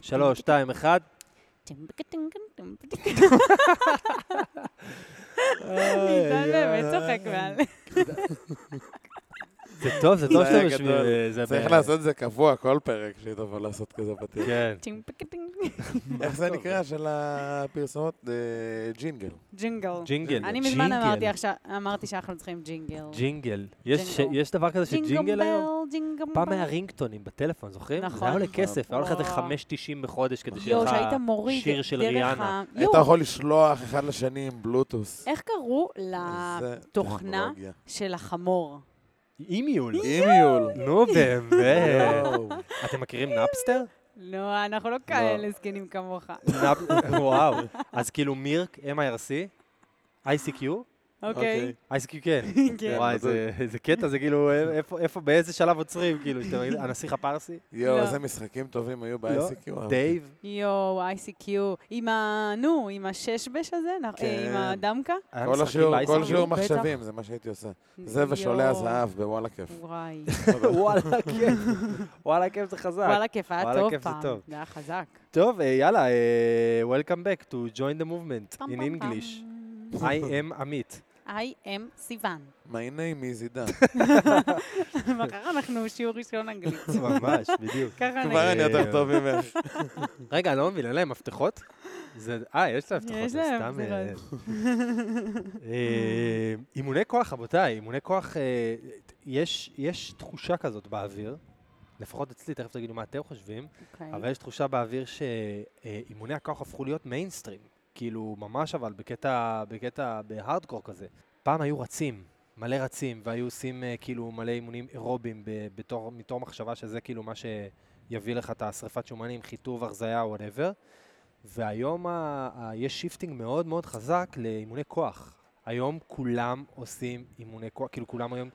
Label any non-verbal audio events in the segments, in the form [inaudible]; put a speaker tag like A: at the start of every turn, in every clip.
A: שלוש, שתיים, אחד. [laughs] [laughs]
B: עידן באמת צוחק מעל. [laughs]
A: זה טוב, זה טוב
C: זה
A: שאתם יושבים. אה, זה
C: צריך לעשות את זה קבוע כל פרק, שהיא תבוא לעשות כזה פתיח.
A: כן. [laughs]
C: איך זה נקרא של הפרסומות? אה, ג'ינגל.
B: ג'ינגל.
A: ג'ינגל.
B: אני מזמן. אמרתי שאנחנו צריכים ג'ינגל.
A: ג'ינגל. יש דבר כזה של ג'ינגל היום? פעם. היה רינגטונים בטלפון, זוכרים? זה
B: נכון.
A: היה עולה כסף, היה לך איזה
B: וואו.
A: 5.90 בחודש כדי שיהיה לך שיר של ריאנה.
C: היית יכול לשלוח אחד לשני עם בלוטוס.
B: איך קראו לתוכנה. של החמור?
A: eMule.
C: eMule.
A: נו באמת. אתם מכירים Napster?
B: לא, אנחנו לא כאלה זקנים כמוך.
A: וואו. אז כאילו מירק, MIRC, ICQ,
B: אוקיי.
A: ICQ כן. [laughs]
B: כן.
A: וואי, זה- זה קטע, זה כאילו, איפה- איפה, באיזה שלב עוצרים, כאילו, שאתה מגיד, הנסיך הפרסי?
C: יואו,
B: לא.
C: איזה משחקים טובים היו
A: לא.
C: ב-ICQ.
A: דייב?
B: יואו, ICQ. עם ה... נו, עם הששבש הזה? נ-
C: כן.
B: אה, עם הדמקה?
C: כל השיעור? כל שיעור. מחשבים, זה מה שהייתי עושה. זה ושולה
B: יואו.
C: הזהב בוואלה כיף.
B: וואי. [laughs]
A: וואלה, כיף. וואלה, כיף זה חזק.
B: וואלה, כיף, היה
A: וואלה,
B: טוב
A: כיף זה
B: פעם.
A: טוב.
B: זה היה חזק.
A: טוב, אה, יאללה, אה, Welcome back to join the movement in English. I am עמית.
B: I am סיוון.
C: My name is עידן. [laughs]
B: מחר אנחנו שיעור ראשון אנגלית. [laughs]
A: ממש, בדיוק.
C: כבר. אני יותר טוב ממך. [laughs]
A: רגע, אני לא מבין, אין להם מפתחות? זה- אה, יש להם מפתחות, זה סתם...
B: זה
A: אה,
B: לא-
A: אה, אימוני כוח, רבותיי, אימוני כוח, אה, יש יש תחושה כזאת באוויר, לפחות אצלי, תכף תגידו מה אתם חושבים,
B: אוקיי.
A: אבל יש תחושה באוויר שאימוני הכוח הפכו להיות מיינסטרים. כאילו, ממש אבל, בקטע, בקטע, בהארדקור כזה. פעם היו רצים, מלא רצים, והיו עושים אה, כאילו מלא אימונים אירובים בתור, מתוך מחשבה שזה כאילו מה שיביא לך את השרפת שומנים, חיטוב, הרזייה, whatever. והיום ה- ה- יש shifting מאוד מאוד חזק לאימוני כוח. היום כולם עושים אימוני כוח, כאילו כולם היום...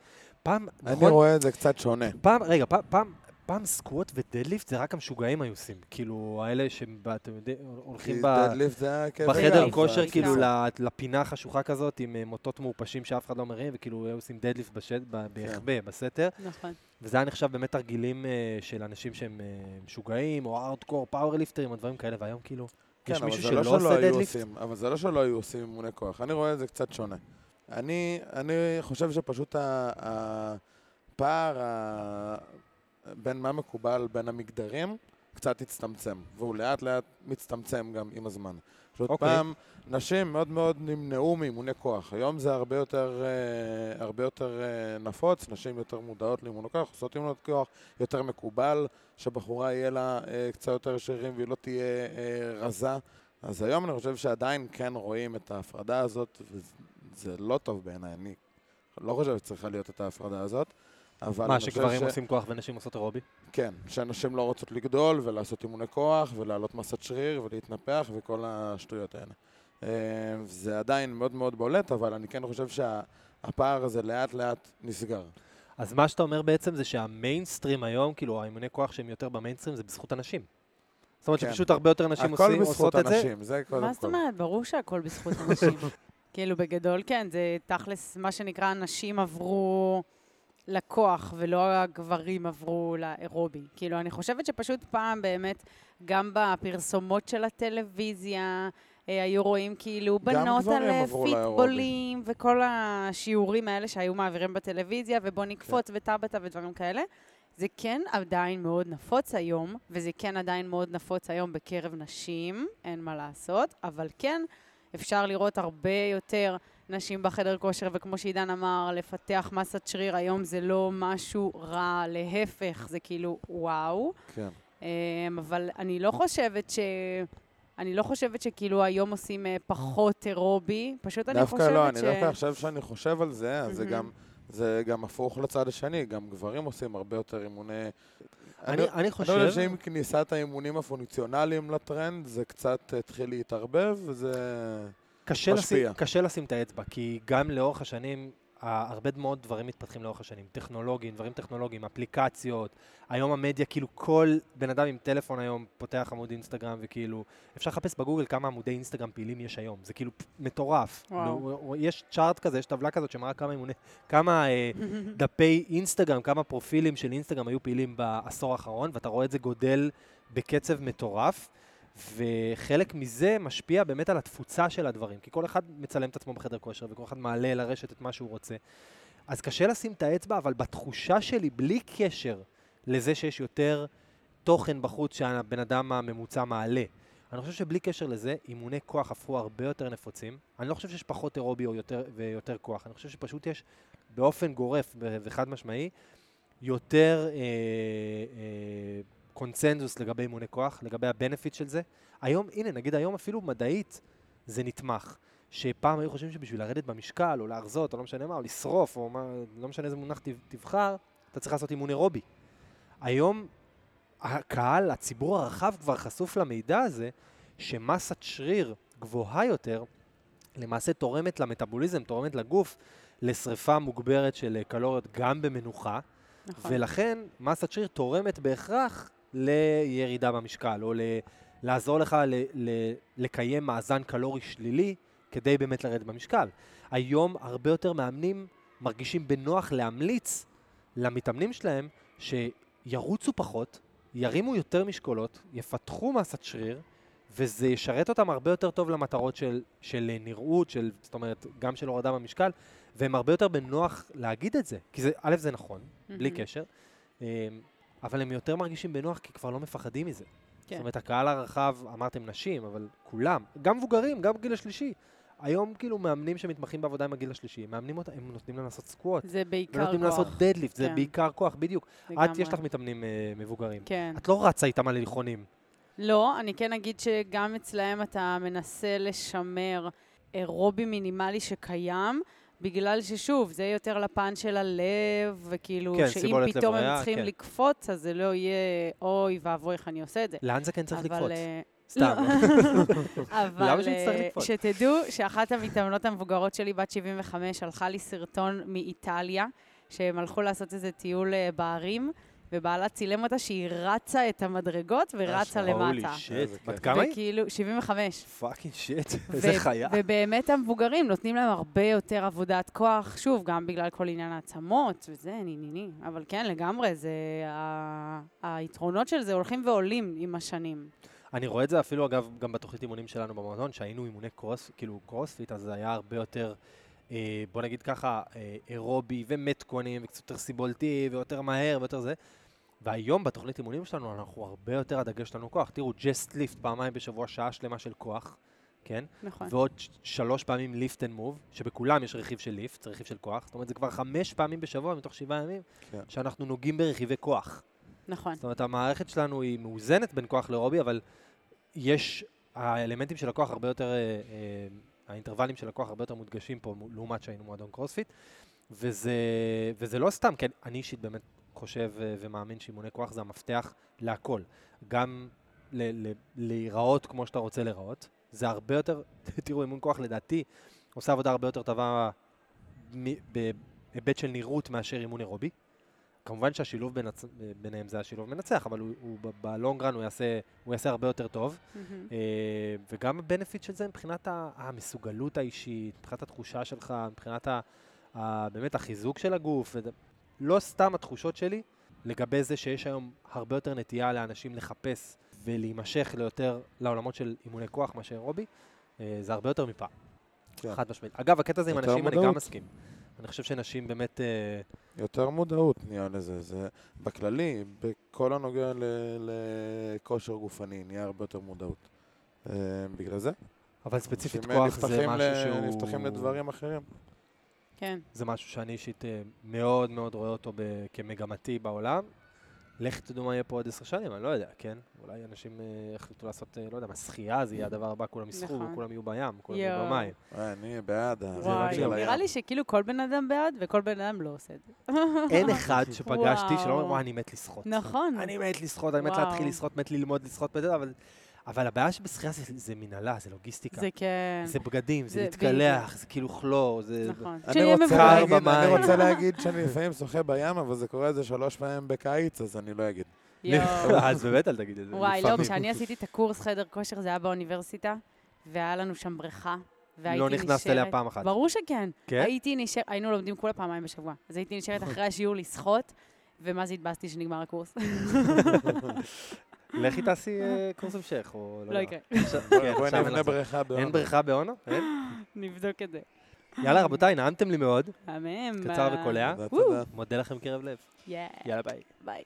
A: פעם,
C: אני
A: נכון?
C: רואה את זה קצת שונה.
A: פעם, רגע, פעם, פעם, פעם squat ו deadlift זה רק המשוגעים היו עושים. כאילו, האלה שאתם יודעים, הולכים
C: כי
A: ב...
C: deadlift זה היה כאבי
A: בחדר כושר, כאילו,
B: כן.
A: ל- לפינה החשוכה כזאת, עם אה, מוטות מעופשים שאף אחד לא מרים, וכאילו היו עושים deadlift בשד- ב- ביחבא, בסתר,
B: נכון.
A: וזה היה נחשב באמת תרגילים אה, של אנשים שהם אה, משוגעים, או ארדקור, פאוורליפטרים, או דברים כאלה, והיום כאילו,
C: כן,
A: יש מישהו
C: זה
A: שלא
C: לא
A: עושה
C: deadlift? אבל זה לא שלא היו עושים אימוני כוח. אני רואה את זה קצת שונה. אני אני חושב שפשוט ה- הפער ה- בין מה מקובל בין המגדרים קצת הצטמצם, והוא לאט לאט מצטמצם גם עם הזמן. פשוט
A: אוקיי.
C: פעם נשים מאוד מאוד נמנעו מאימוני כוח. היום זה הרבה יותר, אה, הרבה יותר אה, נפוץ, נשים יותר מודעות לאימוני כוח, עושות אימוני כוח יותר מקובל, שבחורה יהיה לה אה, קצת יותר שרירים והיא לא תהיה אה, רזה. אז היום אני חושב שעדיין כן רואים את ההפרדה הזאת, וזה לא טוב בעיניי. אני לא חושב שצריכה להיות את ההפרדה הזאת, אבל
A: מה, שגברים
C: ש...
A: עושים כוח ונשים עושות אירובי?
C: כן, שאנשים לא רוצות לגדול ולעשות אימוני כוח ולהעלות מסת שריר ולהתנפח וכל השטויות האלה. אה, זה עדיין מאוד מאוד בולט, אבל אני כן חושב שהפער הזה לאט לאט נסגר.
A: אז מה שאתה אומר בעצם זה שהמיינסטרים היום, כאילו, האימוני כוח שהם יותר במיינסטרים, זה בזכות הנשים. זאת אומרת
C: כן.
A: שפשוט הרבה יותר נשים
C: הכל
A: עושים,
C: בזכות
A: עושות את זה.
C: אנשים, זה קודם כל.
B: מה זאת אומרת? ברור שהכל בזכות אנשים. [laughs] כאילו, בגדול, כן, זה תכלס, מה שנקרא, הנשים עברו לכוח, ולא הגברים עברו לאירובי. כאילו, אני חושבת שפשוט פעם באמת, גם בפרסומות של הטלוויזיה, אה, היו רואים כאילו בנות על אה. פיטבולים, וכל השיעורים האלה שהיו מעבירים בטלוויזיה, ובוא
C: כן.
B: נקפוץ וטבטה ודברים כאלה. זה כן עדיין מאוד נפוץ היום, וזה כן עדיין מאוד נפוץ היום בקרב נשים, אין מה לעשות, אבל כן, אפשר לראות הרבה יותר נשים בחדר כושר, וכמו שעידן אמר, לפתח מסת שריר היום זה לא משהו רע, להפך, זה כאילו וואו.
C: כן.
B: אמ, אבל אני לא חושבת ש... אני לא חושבת שכאילו היום עושים אה, פחות אירובי, פשוט אני חושבת
C: דווקא לא, אני
B: ש...
C: דווקא עכשיו שאני חושב על זה, אז זה
B: מהמם.
C: גם... זה גם הפוך לצד השני, גם גברים עושים הרבה יותר אימוני...
A: אני, אני
C: אני
A: חושב...
C: חושב שעם כניסת האימונים הפונקציונליים לטרנד, זה קצת התחיל להתערבב, וזה...
A: קשה
C: משפיע.
A: לשים, קשה לשים את האצבע, כי גם לאורך השנים הרבה מאוד דברים מתפתחים לאורך השנים, טכנולוגיים, דברים טכנולוגיים, אפליקציות. היום המדיה, כאילו כל בן אדם עם טלפון היום פותח עמוד אינסטגרם, וכאילו, אפשר לחפש בגוגל כמה עמודי אינסטגרם פעילים יש היום. זה כאילו מטורף.
B: וואו.
A: יש צ'ארט כזה, יש טבלה כזאת שמראה כמה, אימוני, כמה אה, [laughs] דפי אינסטגרם, כמה פרופילים של אינסטגרם היו פעילים בעשור האחרון, ואתה רואה את זה גודל בקצב מטורף. וחלק מזה משפיע באמת על התפוצה של הדברים, כי כל אחד מצלם את עצמו בחדר כושר וכל אחד מעלה לרשת את מה שהוא רוצה. אז קשה לשים את האצבע, אבל בתחושה שלי, בלי קשר לזה שיש יותר תוכן בחוץ שהבן אדם הממוצע מעלה, אני חושב שבלי קשר לזה, אימוני כוח הפכו הרבה יותר נפוצים. אני לא חושב שיש פחות אירובי יותר, ויותר כוח, אני חושב שפשוט יש באופן גורף וחד משמעי יותר אה, אה, קונצנזוס לגבי אימוני כוח, לגבי הבנפיט של זה. היום, הנה, נגיד היום אפילו מדעית זה נתמך. שפעם היו חושבים שבשביל לרדת במשקל, או להרזות, או לא משנה מה, או לשרוף, או מה, לא משנה איזה מונח תבחר, אתה צריך לעשות אימון אירובי. היום הקהל, הציבור הרחב כבר חשוף למידע הזה, שמסת שריר גבוהה יותר, למעשה תורמת למטאבוליזם, תורמת לגוף, לשריפה מוגברת של קלוריות גם במנוחה, נכון. ולכן מסת שריר תורמת בהכרח לירידה במשקל, או ל... לעזור לך ל... ל... לקיים מאזן קלורי שלילי כדי באמת לרדת במשקל. היום הרבה יותר מאמנים מרגישים בנוח להמליץ למתאמנים שלהם שירוצו פחות, ירימו יותר משקולות, יפתחו מסת שריר, וזה ישרת אותם הרבה יותר טוב למטרות של, של נראות, של, זאת אומרת, גם של הורדה במשקל, והם הרבה יותר בנוח להגיד את זה. כי זה, א', זה נכון, mm-hmm. בלי קשר, אמ, אבל הם יותר מרגישים בנוח כי כבר לא מפחדים מזה. כן. זאת אומרת, הקהל הרחב, אמרתם נשים, אבל כולם, גם מבוגרים, גם בגיל השלישי. היום כאילו מאמנים שמתמחים בעבודה עם הגיל השלישי, מאמנים אותם, הם נותנים להם לעשות סקווט.
B: זה בעיקר כוח.
A: ונותנים לעשות דדליפט, כן. זה בעיקר כוח, בדיוק. את, יש לך מתאמנים uh, מבוגרים.
B: כן.
A: את לא רצה איתם על הליכונים.
B: לא, אני כן אגיד שגם אצלהם אתה מנסה לשמר אירובי מינימלי שקיים, בגלל ששוב, זה יותר לפן של הלב, וכאילו,
A: כן,
B: שאם פתאום הם צריכים כן. לקפוץ, אז זה לא יהיה, אוי ואבוי, איך אני עושה את זה.
A: לאן זה כן צריך
B: אבל,
A: לקפוץ?
B: Uh,
A: סתם. [laughs]
B: אבל
A: שנצטרך
B: uh,
A: לקפוץ?
B: שתדעו שאחת המתאמנות המבוגרות שלי, בת 75, שלחה לי סרטון מאיטליה, שהם הלכו לעשות איזה טיול uh, בהרים. ובעלה צילם אותה שהיא רצה את המדרגות ורצה למטה.
A: holy shit, בת כמה היא?
B: וכאילו, 75.
A: fucking shit, איזה חיה.
B: ובאמת המבוגרים נותנים להם הרבה יותר עבודת כוח, שוב, גם בגלל כל עניין העצמות וזה, ני ני ני. אבל כן, לגמרי, זה... היתרונות של זה הולכים ועולים עם השנים.
A: אני רואה את זה אפילו, אגב, גם בתוכנית אימונים שלנו במועדון, שהיינו אימוני cross, כאילו קרוספיט, אז זה היה הרבה יותר... אה, בוא נגיד ככה, אה, אירובי ו metcon ים וקצת יותר סיבולתי ויותר מהר ויותר זה. והיום בתוכנית אימונים שלנו אנחנו הרבה יותר, הדגש שלנו כוח. תראו, Just Lift פעמיים בשבוע, שעה שלמה של כוח, כן?
B: נכון.
A: ועוד שלוש פעמים Lift and Move, שבכולם יש רכיב של lift, רכיב של כוח. זאת אומרת, זה כבר חמש פעמים בשבוע מתוך שבעה ימים, כן. שאנחנו נוגעים ברכיבי כוח.
B: נכון.
A: זאת אומרת, המערכת שלנו היא מאוזנת בין כוח לאירובי, אבל יש, האלמנטים של הכוח הרבה יותר... אה, אה, האינטרוולים של הכוח הרבה יותר מודגשים פה לעומת שהיינו מועדון קרוספיט, וזה, וזה לא סתם, כן, אני אישית באמת חושב אה, ומאמין שאימוני כוח זה המפתח להכל. גם להיראות כמו שאתה רוצה להיראות, זה הרבה יותר, [laughs] תראו, אימון כוח לדעתי עושה עבודה הרבה יותר טובה בהיבט של נראות מאשר אימון אירובי. כמובן שהשילוב בין, ביניהם זה השילוב מנצח, אבל הוא, הוא בלונג רן הוא יעשה, הוא יעשה הרבה יותר טוב. Mm-hmm. וגם הבנפיט של זה מבחינת המסוגלות האישית, מבחינת התחושה שלך, מבחינת ה, ה, באמת החיזוק של הגוף. לא סתם התחושות שלי לגבי זה שיש היום הרבה יותר נטייה לאנשים לחפש ולהימשך ליותר לעולמות של אימוני כוח מאשר רובי, אה, זה הרבה יותר מפעם. כן. חד משמעית. אגב, הקטע הזה עם אנשים מודעות. אני גם מסכים. אני חושב שנשים באמת... אה,
C: יותר מודעות נהיה לזה. זה בכללי, בכל הנוגע לכושר גופני, נהיה הרבה יותר מודעות. אה, בגלל זה.
A: אבל ספציפית כוח זה משהו שהוא...
C: נפתחים לדברים אחרים.
B: כן.
A: זה משהו שאני אישית אה, מאוד מאוד רואה אותו כמגמתי בעולם. לך תדעו מה יהיה פה עוד עשר שנים, אני לא יודע, כן? אולי אנשים אה, יחליטו לעשות, אה, לא יודע, מה, שחייה זה יהיה הדבר הבא, כולם יסחו,
B: נכון.
A: כולם יהיו בים, כולם יהיו במים.
C: אני בעד.
B: וואי, נראה לי שכאילו כל בן אדם בעד וכל בן אדם לא עושה את זה.
A: אין אחד שפגשתי שלא אומר, וואי, אני מת לשחות.
B: נכון.
A: אני מת לשחות, אני מת להתחיל לשחות, מת ללמוד לשחות, אבל אבל הבעיה שבשחייה זה, זה מנהלה, זה לוגיסטיקה.
B: זה כן,
A: זה בגדים, זה
B: זה
A: להתקלח, זה כאילו כלור, זה...
B: נכון.
C: אני רוצה. להגיד. אני רוצה להגיד שאני לפעמים שוחה בים, אבל זה קורה איזה שלוש פעמים בקיץ, אז אני לא אגיד.
B: יואו. [laughs]
A: אז באמת אל תגיד את זה.
B: וואי, לא. כשאני עשיתי את הקורס חדר כושר, זה היה באוניברסיטה, והיה לנו שם בריכה, והייתי
A: לא. נכנסת אליה פעם אחת.
B: ברור שכן.
A: כן?
B: הייתי נשארת, היינו לומדים כולה פעמיים בשבוע. אז הייתי נשארת אחרי השיעור לשחות, ומה זה התבאסתי שנגמר הקורס? [laughs]
A: לכי תעשי אה, קורס המשך, או...
B: לא יקרה.
A: עכשיו-
C: בואי
A: כן,
C: בואי
A: אין
C: נבנה. בריכה
A: אין
C: בעונה.
A: בריכה בעונה? אין?
B: נבדוק את זה.
A: יאללה, רבותיי, נעמתם לי מאוד.
B: אמן.
A: קצר וקולע.
C: תודה, תודה.
A: מודה לכם מקרב לב. יאללה.
B: ביי.
C: ביי.